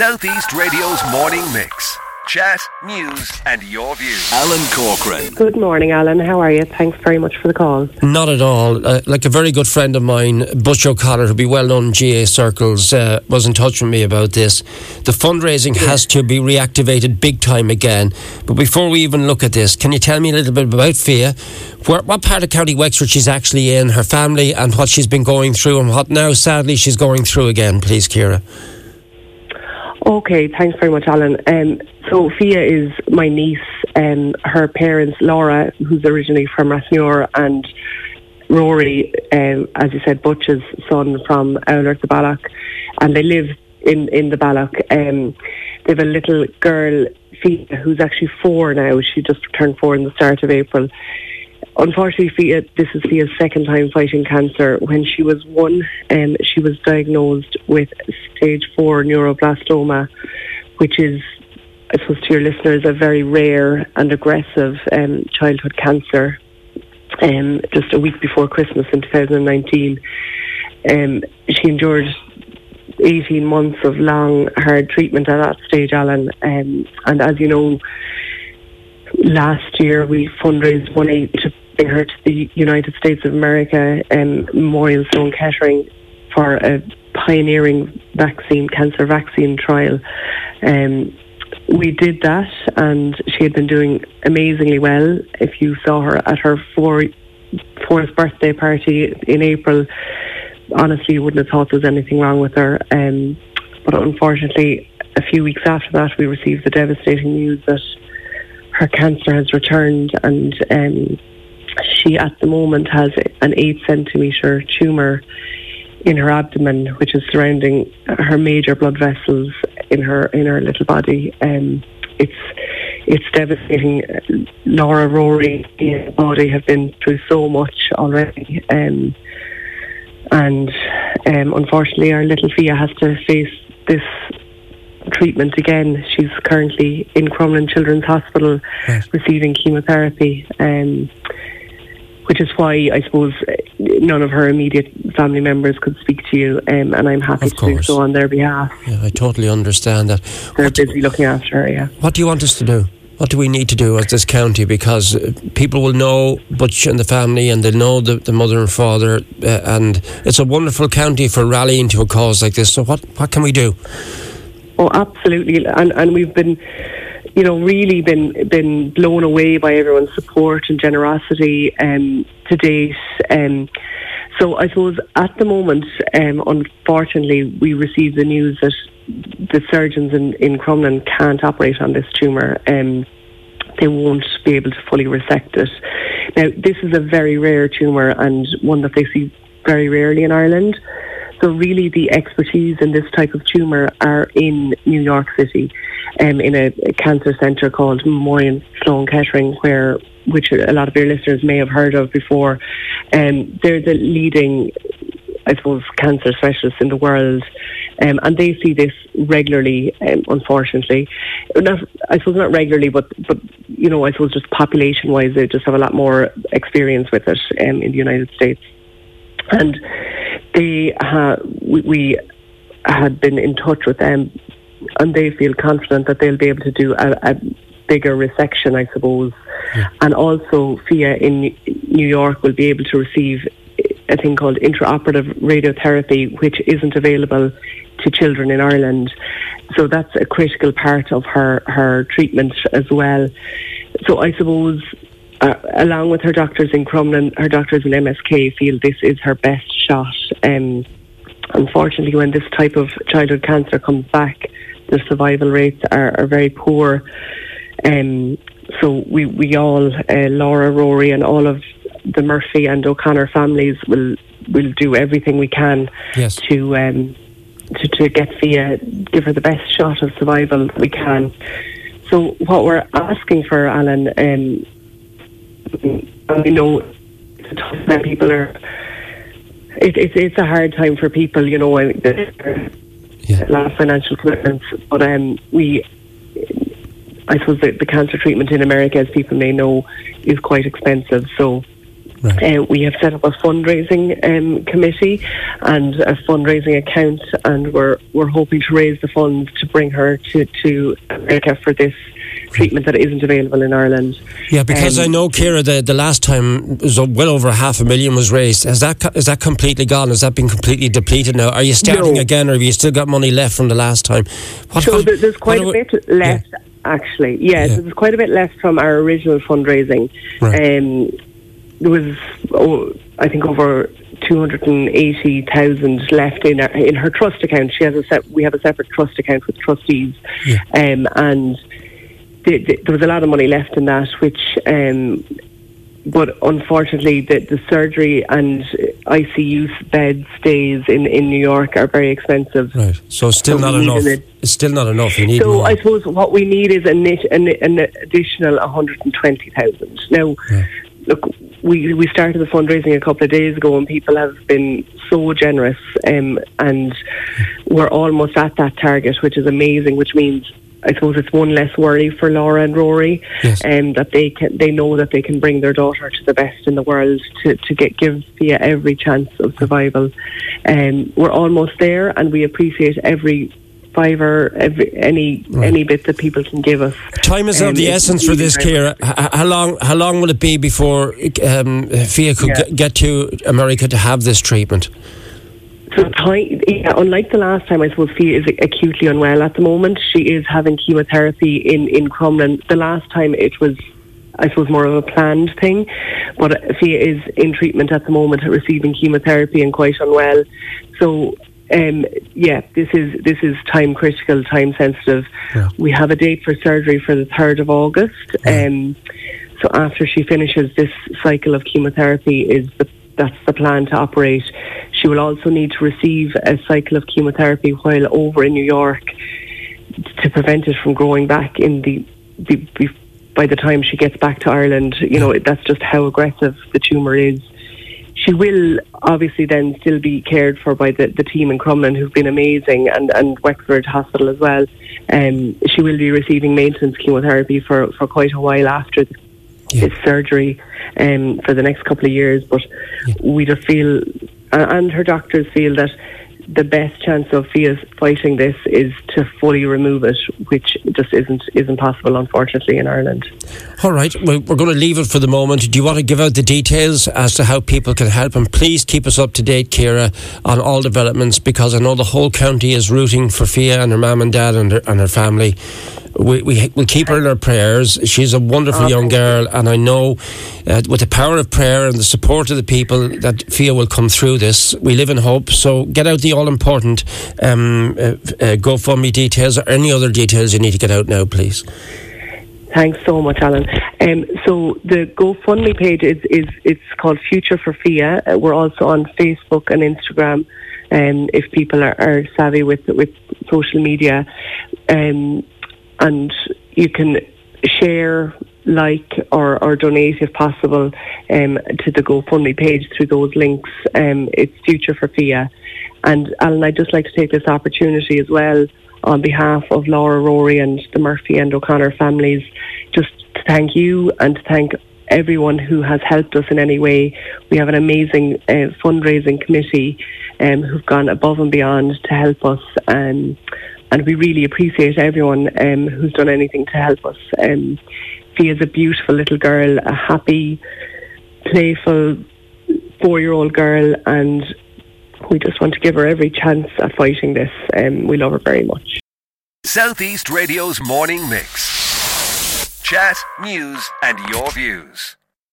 Southeast Radio's morning mix. Chat, news, and your views. Alan Corcoran. Good morning, Alan. How are you? Thanks very much for the call. Not at all. Uh, like a very good friend of mine, Butch O'Connor, who'll be well known in GA circles, uh, was in touch with me about this. The fundraising has to be reactivated big time again. But before we even look at this, can you tell me a little bit about Fia? Where, what part of County Wexford she's actually in, her family, and what she's been going through, and what now, sadly, she's going through again, please, Kira? Okay, thanks very much, Alan. Um, Sophia is my niece. Um, her parents, Laura, who's originally from Rathnure, and Rory, um, as you said, Butch's son from Oulart the Ballagh, and they live in, in the Ballagh. Um, they have a little girl, Fia, who's actually four now. She just turned four in the start of April. Unfortunately, Fia, this is Fia's second time fighting cancer. When she was one, um, she was diagnosed with stage four neuroblastoma, which is, I suppose, to your listeners, a very rare and aggressive um, childhood cancer. Um, just a week before Christmas in 2019, um, she endured 18 months of long, hard treatment at that stage, Alan. Um, and as you know, last year we fundraised one eight to her to the United States of America and um, Memorial Sloan Kettering for a pioneering vaccine, cancer vaccine trial. Um, we did that, and she had been doing amazingly well. If you saw her at her four, fourth birthday party in April, honestly, you wouldn't have thought there was anything wrong with her. Um, but unfortunately, a few weeks after that, we received the devastating news that her cancer has returned, and um, she at the moment has an eight centimetre tumour in her abdomen, which is surrounding her major blood vessels in her in her little body. Um, it's it's devastating. Laura, Rory, and body have been through so much already, um, and um, unfortunately, our little Fia has to face this treatment again. She's currently in Crumlin Children's Hospital Right. receiving chemotherapy. Um, which is why I suppose none of her immediate family members could speak to you, um, and I'm happy Of to do course. so on their behalf. Yeah, I totally understand that. They're What, busy looking after her. Yeah. what do you want us to do? What do we need to do as this county? Because uh, people will know Butch and the family, and they'll know the, the mother and father, uh, and it's a wonderful county for rallying to a cause like this. So, what what can we do? Oh, absolutely, and and we've been, you know, really been been blown away by everyone's support and generosity um, to date. Um, so I suppose at the moment, um, unfortunately, we received the news that the surgeons in in Crumlin can't operate on this tumour. Um, they won't be able to fully resect it. Now, this is a very rare tumour and one that they see very rarely in Ireland. So really, the expertise in this type of tumour are in New York City, um, in a, a cancer centre called Memorial Sloan Kettering, where which a lot of your listeners may have heard of before. Um, they're the leading, I suppose, cancer specialists in the world, um, and they see this regularly. Um, unfortunately, not I suppose not regularly, but but you know, I suppose just population wise, they just have a lot more experience with it um, in the United States and they ha- we, we had been in touch with them, and they feel confident that they'll be able to do a, a bigger resection, I suppose, and also Fia in New York will be able to receive a thing called intraoperative radiotherapy, which isn't available to children in Ireland. So that's a critical part of her, her treatment as well. So I suppose uh, along with her doctors in Crumlin, her doctors in MSK feel this is her best shot. Um, unfortunately, when this type of childhood cancer comes back, the survival rates are, are very poor. Um, so we, we all, uh, Laura, Rory, and all of the Murphy and O'Connor families will will do everything we can Yes. to um, to, to get Fia, give her the best shot of survival we can. So what we're asking for, Alan, um, and we know it's a tough time. People are. It, it's it's a hard time for people, you know. Yeah. a lot of financial commitments, but um, we. I suppose the, the cancer treatment in America, as people may know, is quite expensive. So Right. Uh, we have set up a fundraising um, committee and a fundraising account, and we're we're hoping to raise the funds to bring her to to America for this treatment that isn't available in Ireland. Yeah, because um, I know, Kira, the, the last time was well over half a million was raised. Has that is that completely gone? Has that been completely depleted now? Are you starting no. again, or have you still got money left from the last time? What, so what, there's quite a bit left, yeah. actually. Yes, yeah. there's quite a bit left from our original fundraising. Right. Um, there was, oh, I think, over 280,000 left in her, in her trust account. She has a set, we have a separate trust account with trustees, yeah. um, and the, the, there was a lot of money left in that, which. Um, but unfortunately, the, the surgery and ICU bed stays in, in New York are very expensive. Right. So still so not enough. It's still not enough. You need so more. I suppose what we need is an, an, an additional 120,000. Now, yeah. look, we we started the fundraising a couple of days ago, and people have been so generous, um, and we're almost at that target, which is amazing. Which means I suppose it's one less worry for Laura and Rory, yes. um, that they can they know that they can bring their daughter to the best in the world to, to get give Fia every chance of survival. Um, we're almost there, and we appreciate every fiver, every, any right. any bit that people can give us. Time is um, of the essence for this, Kira. How long how long will it be before um, Fia could yeah. get to America to have this treatment? So, yeah, unlike the last time, I suppose Fia is acutely unwell at the moment. She is having chemotherapy in in Crumlin. The last time it was I suppose more of a planned thing. But Fia is in treatment at the moment, receiving chemotherapy and quite unwell. So um, yeah, this is this is time critical, time sensitive. Yeah. We have a date for surgery for the third of August. Yeah. Um, so after she finishes this cycle of chemotherapy, is the, that's the plan to operate. She will also need to receive a cycle of chemotherapy while over in New York to prevent it from growing back in the, the, the by the time she gets back to Ireland. You know, that's just how aggressive the tumour is she will obviously then still be cared for by the, the team in Crumlin who've been amazing and, and Wexford Hospital as well. Um, she will be receiving maintenance chemotherapy for, for quite a while after the, yeah. this surgery um, for the next couple of years. But yeah. we just feel, and her doctors feel that the best chance of Fia fighting this is to fully remove it, which just isn't isn't possible, unfortunately, in Ireland. All right, well, we're going to leave it for the moment. Do you want to give out the details as to how people can help? And please keep us up to date, Kira, on all developments because I know the whole county is rooting for Fia and her mum and dad and her, and her family we, we, we keep her in our prayers. She's a wonderful young girl, and I know uh, with the power of prayer and the support of the people that Fia will come through this. We live in hope. So get out the all important um, uh, uh, GoFundMe details or any other details you need to get out now, please. Thanks so much, Alan. Um, so the GoFundMe page is, is it's called Future for Fia. Uh, we're also on Facebook and Instagram. Um, if people are, are savvy with with social media, um, and you can share, like, or, or donate if possible um, to the GoFundMe page through those links. Um, it's Future for Fia. And Alan, I'd just like to take this opportunity as well on behalf of Laura Rory and the Murphy and O'Connor families, just to thank you and to thank everyone who has helped us in any way. We have an amazing uh, fundraising committee um, who've gone above and beyond to help us. Um, and we really appreciate everyone um, who's done anything to help us. Um, Fia's a beautiful little girl, a happy, playful four-year-old girl, and we just want to give her every chance at fighting this. Um, we love her very much. Southeast Radio's morning mix. Chat, news, and your views.